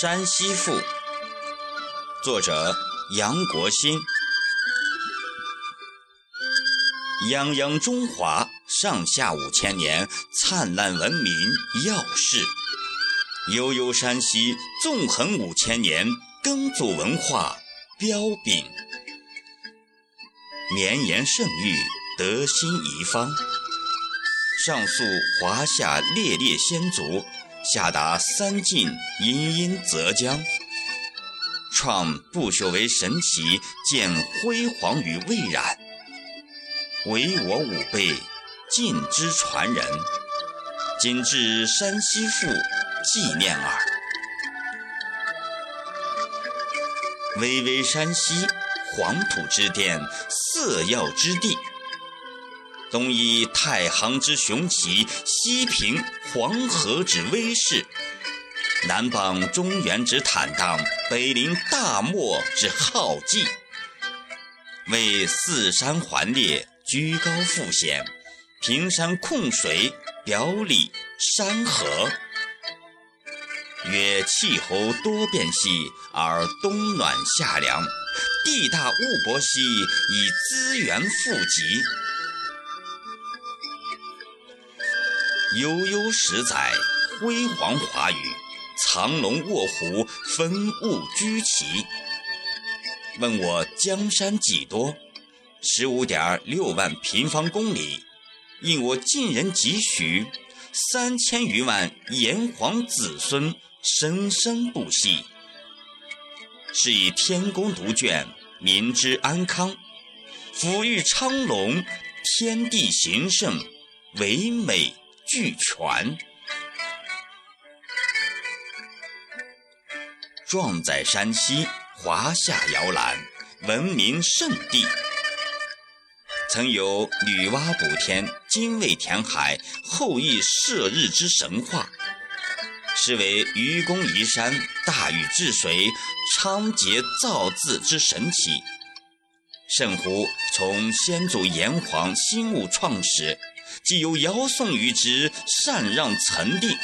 山西赋》，作者杨国兴。泱泱中华，上下五千年，灿烂文明耀世；悠悠山西，纵横五千年，耕祖文化彪炳。绵延盛誉，德兴一方。上溯华夏烈烈先祖，下达三晋殷殷泽江。创不朽为神奇，见辉煌于蔚然。唯我吾辈，尽之传人。今至山西赋纪念耳。巍巍山西，黄土之巅，色药之地。东依太行之雄奇，西平黄河之威势，南傍中原之坦荡，北临大漠之浩寂。为四山环列。居高复险，平山控水，表里山河。曰气候多变兮，而冬暖夏凉；地大物博兮，以资源富集。悠悠十载，辉煌华宇，藏龙卧虎，分物居奇。问我江山几多？十五点六万平方公里，应我晋人几许？三千余万炎黄子孙生生不息。是以天公独眷，民之安康；抚育昌隆，天地形盛，唯美俱全。壮载山西，华夏摇篮，文明圣地。曾有女娲补天、精卫填海、后羿射日之神话，是为愚公移山、大禹治水、仓颉造字之神奇。甚乎从先祖炎黄兴物创始，即由尧舜禹之禅让岑帝，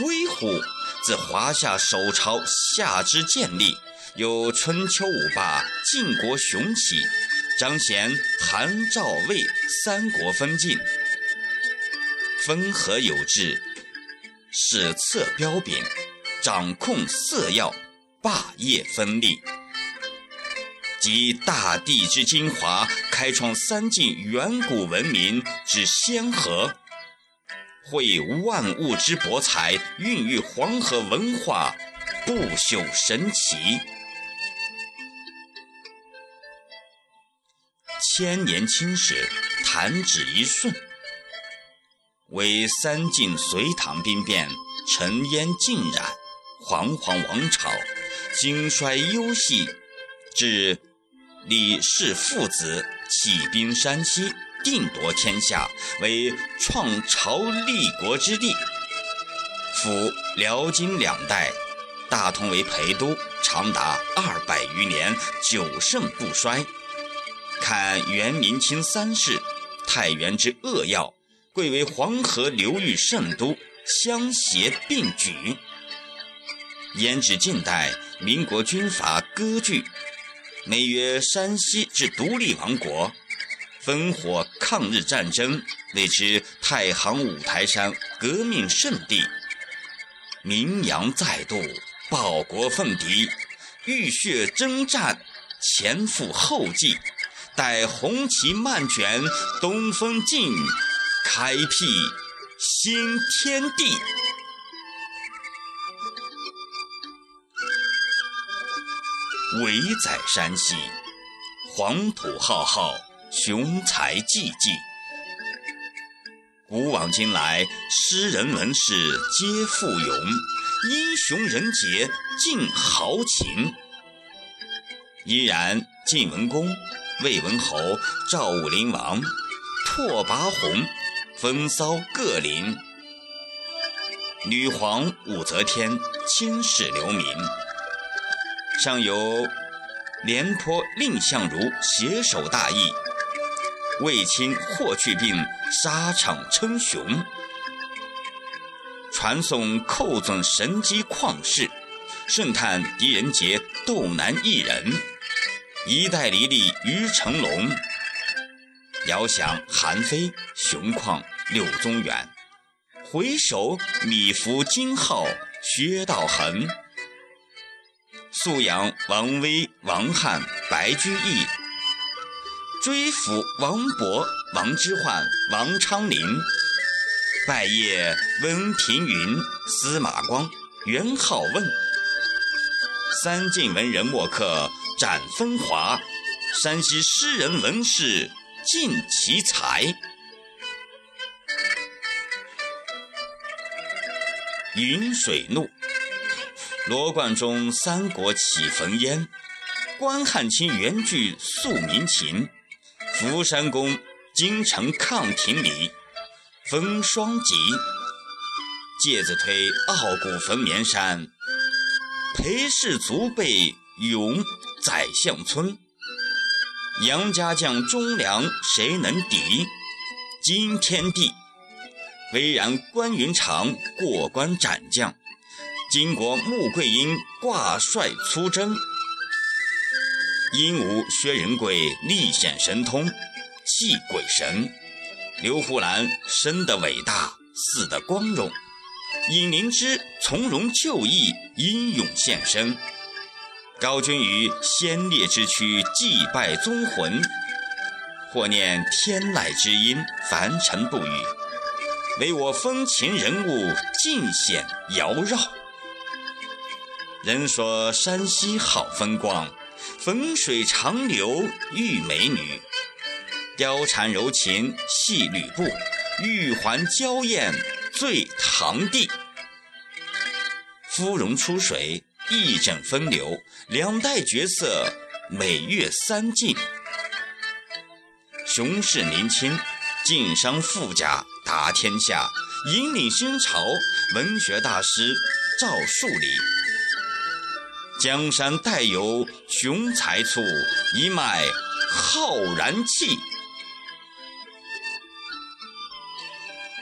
威虎自华夏首朝夏之建立，有春秋五霸、晋国雄起。彰显韩赵魏三国分晋，分合有致，史册标炳，掌控色要，霸业分立，集大地之精华，开创三晋远古文明之先河，汇万物之博采，孕育黄河文化不朽神奇。千年青史，弹指一瞬。为三晋隋唐兵变，尘烟尽染，煌煌王朝兴衰忧系，至李氏父子起兵山西，定夺天下，为创朝立国之地。夫辽金两代，大同为陪都，长达二百余年，久盛不衰。看元、明、清三世，太原之扼要，贵为黄河流域圣都，相携并举。焉至近代，民国军阀割据，美曰山西之独立王国，烽火抗日战争，谓之太行五台山革命圣地。名扬再度，报国奋敌，浴血征战，前赴后继。待红旗漫卷，东风劲，开辟新天地。伟载山西，黄土浩浩，雄才济济。古往今来，诗人文士皆富勇，英雄人杰尽豪情。依然，晋文公。魏文侯、赵武灵王、拓跋宏、风骚各陵，女皇武则天青史留名。尚有廉颇、蔺相如携手大义，卫青、霍去病沙场称雄，传颂寇准神机旷世，盛叹狄仁杰斗南一人，一代离离于成龙。遥想韩非雄旷柳宗元，回首米芾金号薛道衡。素养王威、王翰、白居易，追抚王勃、王之涣、王昌龄，拜谒温庭筠、司马光、元好问。三晋文人墨客展风华，山西诗人文士尽其才。云水怒。罗贯中《三国》起焚烟，关汉卿原句诉民情，福山宫京城抗廷里，风霜急。介子推傲骨焚绵山，裴氏足背勇宰相村。杨家将忠良谁能敌？惊天地。巍然关云长过关斩将。金国穆桂英挂帅出征，鹦鹉薛仁贵力显神通，系鬼神。刘胡兰生的伟大，死的光荣。尹灵芝从容就义，英勇献身。高君于先烈之躯祭拜宗魂，或念天籁之音，凡尘不语，唯我风情人物尽显缭绕。人说山西好风光，汾水长流遇美女，貂蝉柔情戏吕布，玉环娇艳醉堂弟。芙蓉出水一枕风流，两代绝色美月三晋。雄视宁亲，晋商富甲达天下，引领新潮文学大师赵树理。江山代有雄才处，一脉浩然气。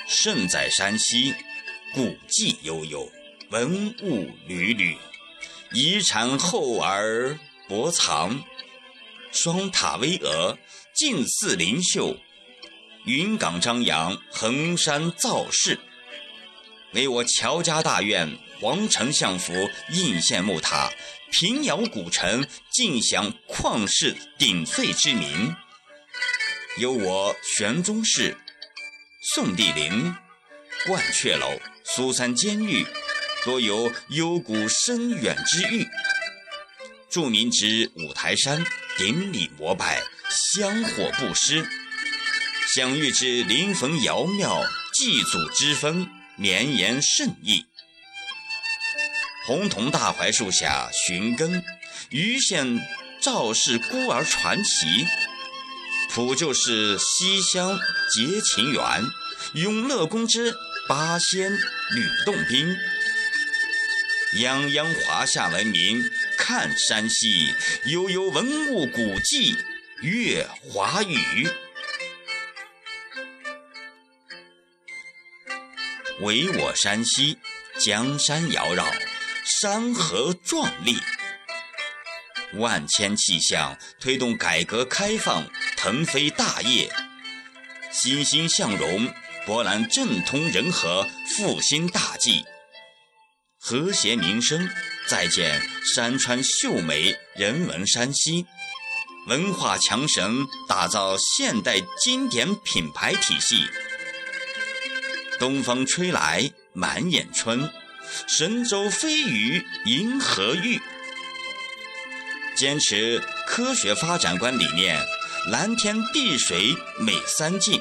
胜在山西，古迹悠悠，文物屡屡，遗产厚而薄藏。双塔巍峨，近似灵秀；云冈张扬，衡山造势。唯我乔家大院。皇城相府、应县木塔、平遥古城，尽享旷世鼎沸之名。有我玄宗室、宋帝陵、鹳雀楼、苏三监狱，多有幽谷深远之誉。著名之五台山，顶礼膜拜，香火布施；享誉之临汾瑶庙，祭祖之风，绵延甚意。红桐大槐树下寻根，盂县赵氏孤儿传奇。普救是西乡结情缘，永乐宫之八仙吕洞宾。泱泱华夏文明看山西，悠悠文物古迹阅华语。唯我山西，江山缭绕。山河壮丽，万千气象推动改革开放腾飞大业，欣欣向荣，博览政通人和复兴大计，和谐民生再见山川秀美人文山西，文化强省打造现代经典品牌体系，东风吹来满眼春。神州飞鱼银河玉，坚持科学发展观理念，蓝天碧水美三晋，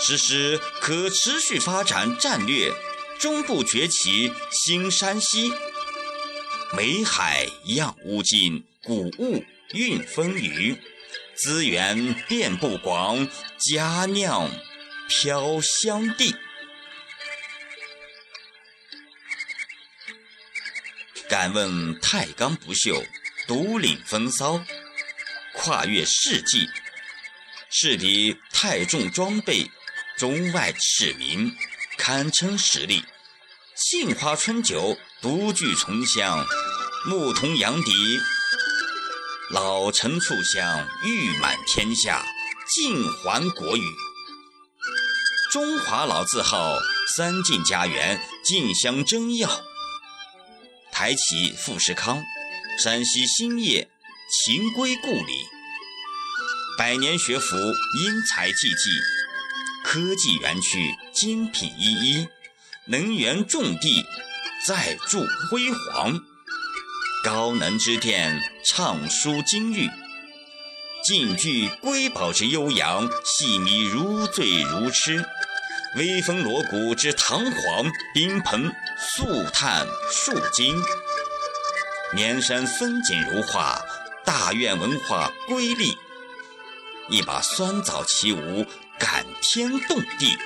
实施可持续发展战略，中部崛起新山西，美海漾乌金，谷物运丰腴，资源遍布广，佳酿飘香地。敢问太钢不锈，独领风骚，跨越世纪，是敌太重装备，中外驰名堪称实力。杏花春酒，独具醇香，牧童扬笛，老陈醋香，誉满天下，尽还国语。中华老字号，三晋家园，晋香珍要。抬起富士康，山西兴业，情归故里。百年学府，英才济济，科技园区，精品一一。能源重地，再铸辉煌；高能之殿，畅书金玉；晋具瑰宝之悠扬，细迷如醉如痴；威风锣鼓之堂皇，宾朋素炭数惊；绵山风景如画，大院文化瑰丽；一把酸枣起舞，感天动地。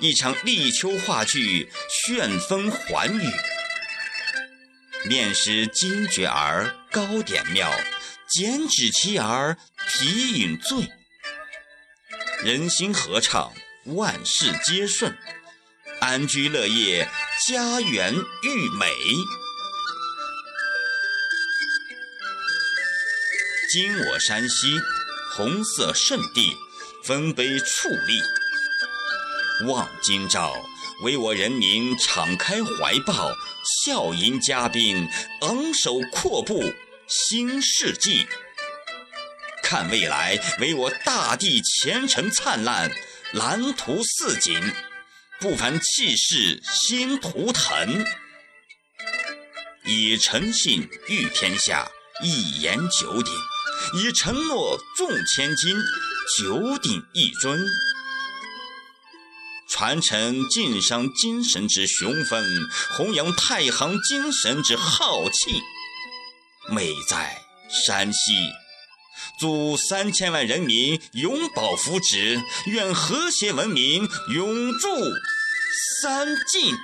一场立秋话剧，旋风寰宇。面食惊觉儿，糕点妙；剪纸其儿，题允醉。人心合唱，万事皆顺；安居乐业，家园愈美。今我山西，红色圣地，丰碑矗立。望今朝，为我人民敞开怀抱，笑迎嘉宾，昂首阔步新世纪。看未来，为我大地前程灿烂，蓝图似锦，不凡气势新图腾。以诚信誉天下，一言九鼎；以承诺重千金，九鼎一尊。传承晋商精神之雄风，弘扬太行精神之浩气，美在山西。祝三千万人民永保福祉，愿和谐文明永驻三晋。